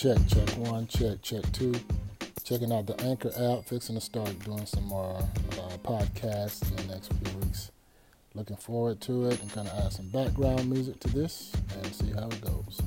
check, check one, check, check two. Checking out the Anchor app, fixing to start doing some more uh, podcasts in the next few weeks. Looking forward to it and kind of add some background music to this and see how it goes.